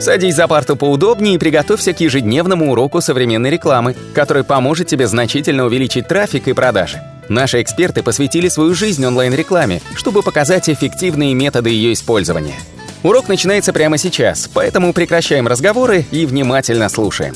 Садись за парту поудобнее и приготовься к ежедневному уроку современной рекламы, который поможет тебе значительно увеличить трафик и продажи. Наши эксперты посвятили свою жизнь онлайн-рекламе, чтобы показать эффективные методы ее использования. Урок начинается прямо сейчас, поэтому прекращаем разговоры и внимательно слушаем.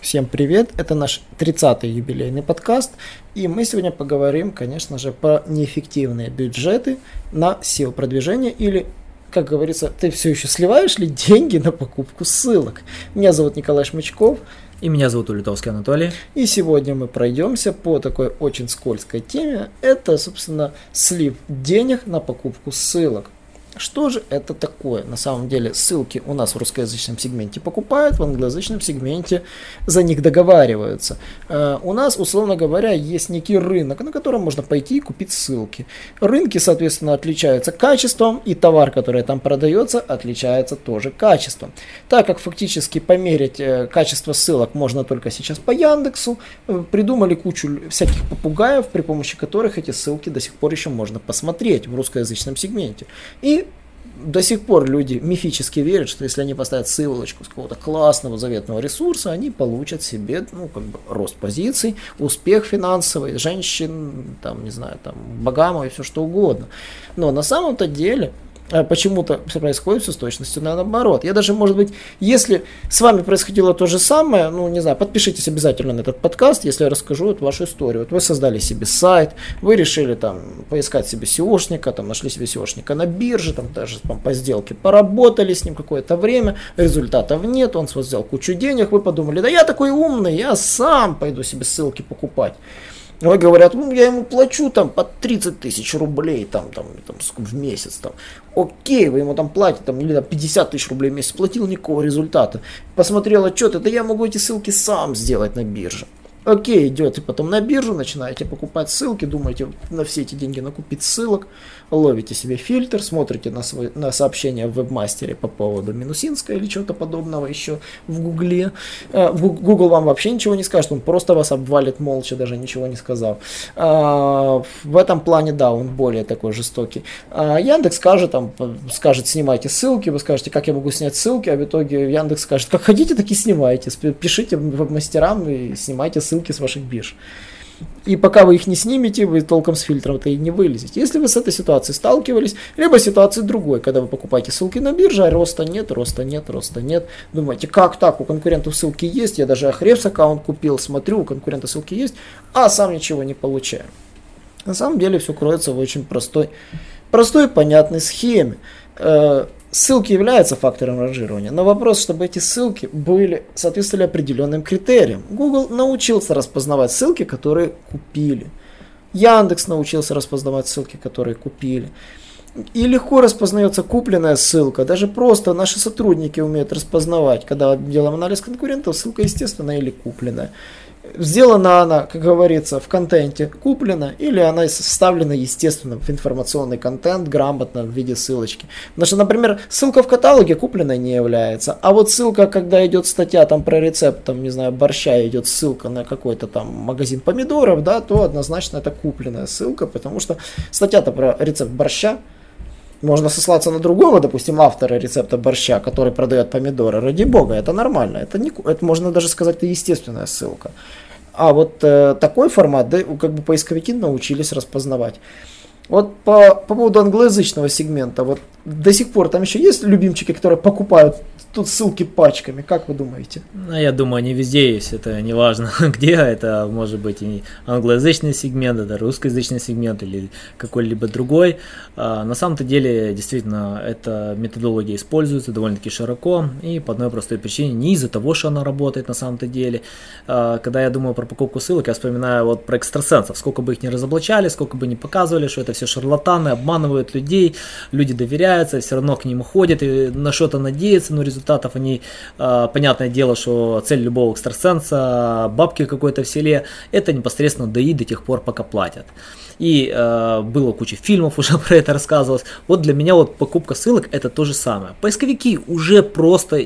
Всем привет! Это наш 30-й юбилейный подкаст, и мы сегодня поговорим, конечно же, про неэффективные бюджеты на SEO-продвижение или как говорится, ты все еще сливаешь ли деньги на покупку ссылок? Меня зовут Николай Шмычков. И меня зовут Улитовский Анатолий. И сегодня мы пройдемся по такой очень скользкой теме. Это, собственно, слив денег на покупку ссылок. Что же это такое? На самом деле ссылки у нас в русскоязычном сегменте покупают, в англоязычном сегменте за них договариваются. Э, у нас, условно говоря, есть некий рынок, на котором можно пойти и купить ссылки. Рынки, соответственно, отличаются качеством, и товар, который там продается, отличается тоже качеством. Так как фактически померить э, качество ссылок можно только сейчас по Яндексу, э, придумали кучу всяких попугаев, при помощи которых эти ссылки до сих пор еще можно посмотреть в русскоязычном сегменте. И до сих пор люди мифически верят, что если они поставят ссылочку с какого-то классного заветного ресурса, они получат себе, ну, как бы, рост позиций, успех финансовый, женщин, там, не знаю, там, богамов и все что угодно. Но на самом-то деле почему-то все происходит все с точностью наоборот. Я даже, может быть, если с вами происходило то же самое, ну, не знаю, подпишитесь обязательно на этот подкаст, если я расскажу вот вашу историю. Вот вы создали себе сайт, вы решили там поискать себе SEOшника, там нашли себе SEOшника на бирже, там даже там, по сделке поработали с ним какое-то время, результатов нет, он с вас взял кучу денег, вы подумали, да я такой умный, я сам пойду себе ссылки покупать. Вы говорят, ну, я ему плачу там по 30 тысяч рублей там, там, там, в месяц. Там. Окей, вы ему там платите, там, или там, 50 тысяч рублей в месяц, платил никакого результата. Посмотрел отчет, это я могу эти ссылки сам сделать на бирже. Окей, идете потом на биржу, начинаете покупать ссылки, думаете на все эти деньги накупить ссылок, ловите себе фильтр, смотрите на, свой, на сообщения в вебмастере по поводу Минусинска или чего-то подобного еще в Гугле. Google вам вообще ничего не скажет, он просто вас обвалит молча, даже ничего не сказав. А, в этом плане, да, он более такой жестокий. А, Яндекс скажет, там, скажет, снимайте ссылки, вы скажете, как я могу снять ссылки, а в итоге Яндекс скажет, как хотите, так и снимайте, пишите веб-мастерам и снимайте ссылки с ваших бирж. И пока вы их не снимете, вы толком с фильтром-то и не вылезете. Если вы с этой ситуацией сталкивались, либо ситуации другой, когда вы покупаете ссылки на бирже, а роста нет, роста нет, роста нет. Думаете, как так, у конкурентов ссылки есть, я даже Ахревс аккаунт купил, смотрю, у конкурента ссылки есть, а сам ничего не получаю. На самом деле все кроется в очень простой, простой понятной схеме. Ссылки являются фактором ранжирования, но вопрос, чтобы эти ссылки были, соответствовали определенным критериям. Google научился распознавать ссылки, которые купили. Яндекс научился распознавать ссылки, которые купили. И легко распознается купленная ссылка. Даже просто наши сотрудники умеют распознавать, когда делаем анализ конкурентов, ссылка естественная или купленная сделана она, как говорится, в контенте куплена, или она вставлена, естественно, в информационный контент грамотно в виде ссылочки. Потому что, например, ссылка в каталоге купленной не является, а вот ссылка, когда идет статья там про рецепт, там, не знаю, борща, идет ссылка на какой-то там магазин помидоров, да, то однозначно это купленная ссылка, потому что статья-то про рецепт борща, можно сослаться на другого, допустим, автора рецепта борща, который продает помидоры. Ради бога, это нормально. Это, не, это можно даже сказать, это естественная ссылка. А вот э, такой формат, да, как бы поисковики научились распознавать. Вот по, по поводу англоязычного сегмента, вот до сих пор там еще есть любимчики, которые покупают тут ссылки пачками, как вы думаете? Ну, я думаю, они везде есть, это не важно где, это может быть и англоязычный сегмент, это русскоязычный сегмент или какой-либо другой. А, на самом-то деле, действительно, эта методология используется довольно-таки широко и по одной простой причине, не из-за того, что она работает на самом-то деле. А, когда я думаю про покупку ссылок, я вспоминаю вот про экстрасенсов, сколько бы их ни разоблачали, сколько бы ни показывали, что это все шарлатаны, обманывают людей, люди доверяются, все равно к ним ходят и на что-то надеются, но результат результатов, они, а, понятное дело, что цель любого экстрасенса, бабки какой-то в селе, это непосредственно доить до тех пор, пока платят и э, было куча фильмов уже про это рассказывалось. Вот для меня вот покупка ссылок это то же самое. Поисковики уже просто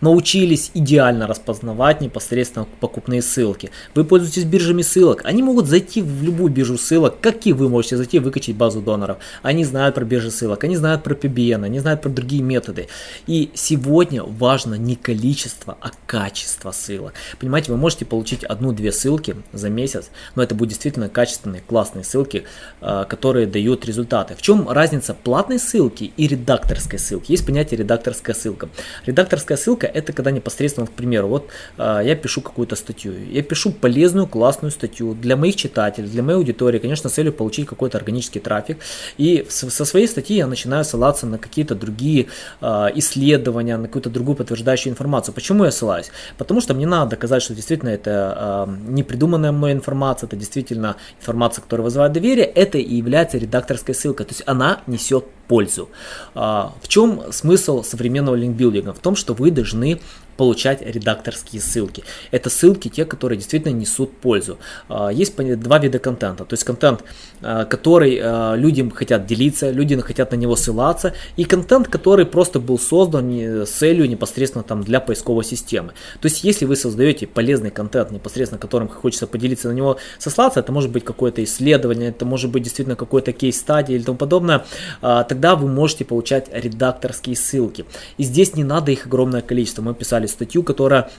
научились идеально распознавать непосредственно покупные ссылки. Вы пользуетесь биржами ссылок, они могут зайти в любую биржу ссылок, как и вы можете зайти выкачать получить базу доноров, они знают про биржи ссылок, они знают про PBN, они знают про другие методы. И сегодня важно не количество, а качество ссылок. Понимаете, вы можете получить одну-две ссылки за месяц, но это будут действительно качественные, классные ссылки, а, которые дают результаты. В чем разница платной ссылки и редакторской ссылки? Есть понятие редакторская ссылка. Редакторская ссылка это когда непосредственно, к примеру, вот а, я пишу какую-то статью, я пишу полезную, классную статью для моих читателей, для моей аудитории, конечно, с целью получить какой-то органический трафик. И со своей статьи я начинаю ссылаться на какие-то другие э, исследования, на какую-то другую подтверждающую информацию. Почему я ссылаюсь? Потому что мне надо доказать, что действительно это э, не придуманная мной информация, это действительно информация, которая вызывает доверие, это и является редакторской ссылкой. То есть она несет пользу. А, в чем смысл современного линкбилдинга? В том, что вы должны получать редакторские ссылки. Это ссылки те, которые действительно несут пользу. А, есть два вида контента. То есть контент, а, который людям хотят делиться, люди хотят на него ссылаться, и контент, который просто был создан с целью непосредственно там для поисковой системы. То есть если вы создаете полезный контент, непосредственно которым хочется поделиться на него сослаться, это может быть какое-то исследование, это может быть действительно какой-то кейс-стадии или тому подобное, тогда вы можете получать редакторские ссылки. И здесь не надо их огромное количество. Мы писали статью, которая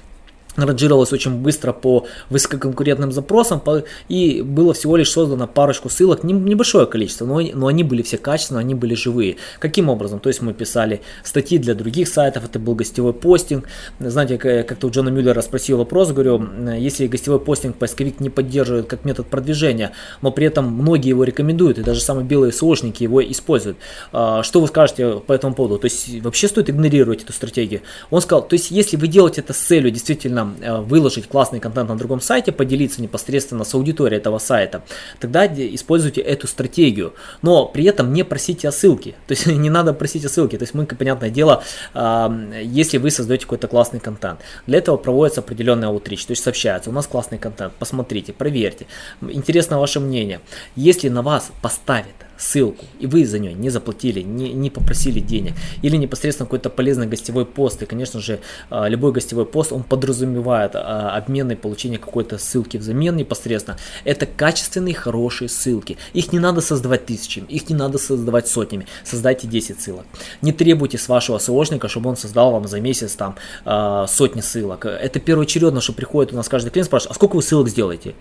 ранжировалось очень быстро по высококонкурентным запросам, и было всего лишь создано парочку ссылок, небольшое количество, но, но они были все качественные, они были живые. Каким образом? То есть мы писали статьи для других сайтов, это был гостевой постинг. Знаете, как-то у Джона Мюллера спросил вопрос, говорю, если гостевой постинг поисковик не поддерживает как метод продвижения, но при этом многие его рекомендуют, и даже самые белые СОшники его используют, а, что вы скажете по этому поводу? То есть вообще стоит игнорировать эту стратегию? Он сказал, то есть если вы делаете это с целью действительно Э, выложить классный контент на другом сайте, поделиться непосредственно с аудиторией этого сайта, тогда используйте эту стратегию. Но при этом не просите о ссылке. То есть не надо просить о ссылке. То есть мы, понятное дело, если вы создаете какой-то классный контент, для этого проводится определенный аутрич, то есть сообщается, у нас классный контент, посмотрите, проверьте, интересно ваше мнение. Если на вас поставит ссылку, и вы за нее не заплатили, не, не попросили денег, или непосредственно какой-то полезный гостевой пост, и, конечно же, а, любой гостевой пост, он подразумевает а, обмен и получение какой-то ссылки взамен непосредственно. Это качественные, хорошие ссылки. Их не надо создавать тысячами, их не надо создавать сотнями. Создайте 10 ссылок. Не требуйте с вашего СОшника, чтобы он создал вам за месяц там а, сотни ссылок. Это первоочередно, что приходит у нас каждый клиент спрашивает, а сколько вы ссылок сделаете?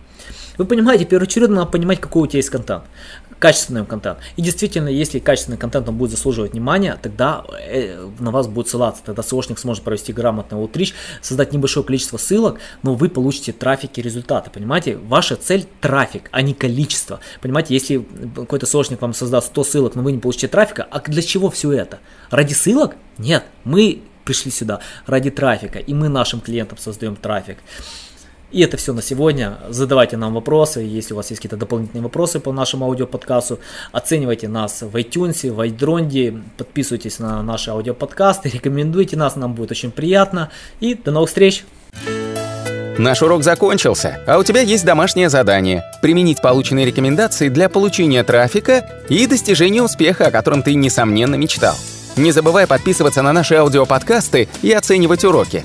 Вы понимаете, первоочередно надо понимать, какой у тебя есть контент. Качественный контент. И действительно, если качественный контент он будет заслуживать внимания, тогда э, на вас будет ссылаться. Тогда SEOшник сможет провести грамотный outreach, создать небольшое количество ссылок, но вы получите трафик и результаты. Понимаете, ваша цель трафик, а не количество. Понимаете, если какой-то SEOшник вам создаст 100 ссылок, но вы не получите трафика, а для чего все это? Ради ссылок? Нет, мы пришли сюда ради трафика, и мы нашим клиентам создаем трафик. И это все на сегодня. Задавайте нам вопросы, если у вас есть какие-то дополнительные вопросы по нашему аудиоподкасту. Оценивайте нас в iTunes, в iDronde, подписывайтесь на наши аудиоподкасты, рекомендуйте нас, нам будет очень приятно. И до новых встреч! Наш урок закончился, а у тебя есть домашнее задание – применить полученные рекомендации для получения трафика и достижения успеха, о котором ты, несомненно, мечтал. Не забывай подписываться на наши аудиоподкасты и оценивать уроки.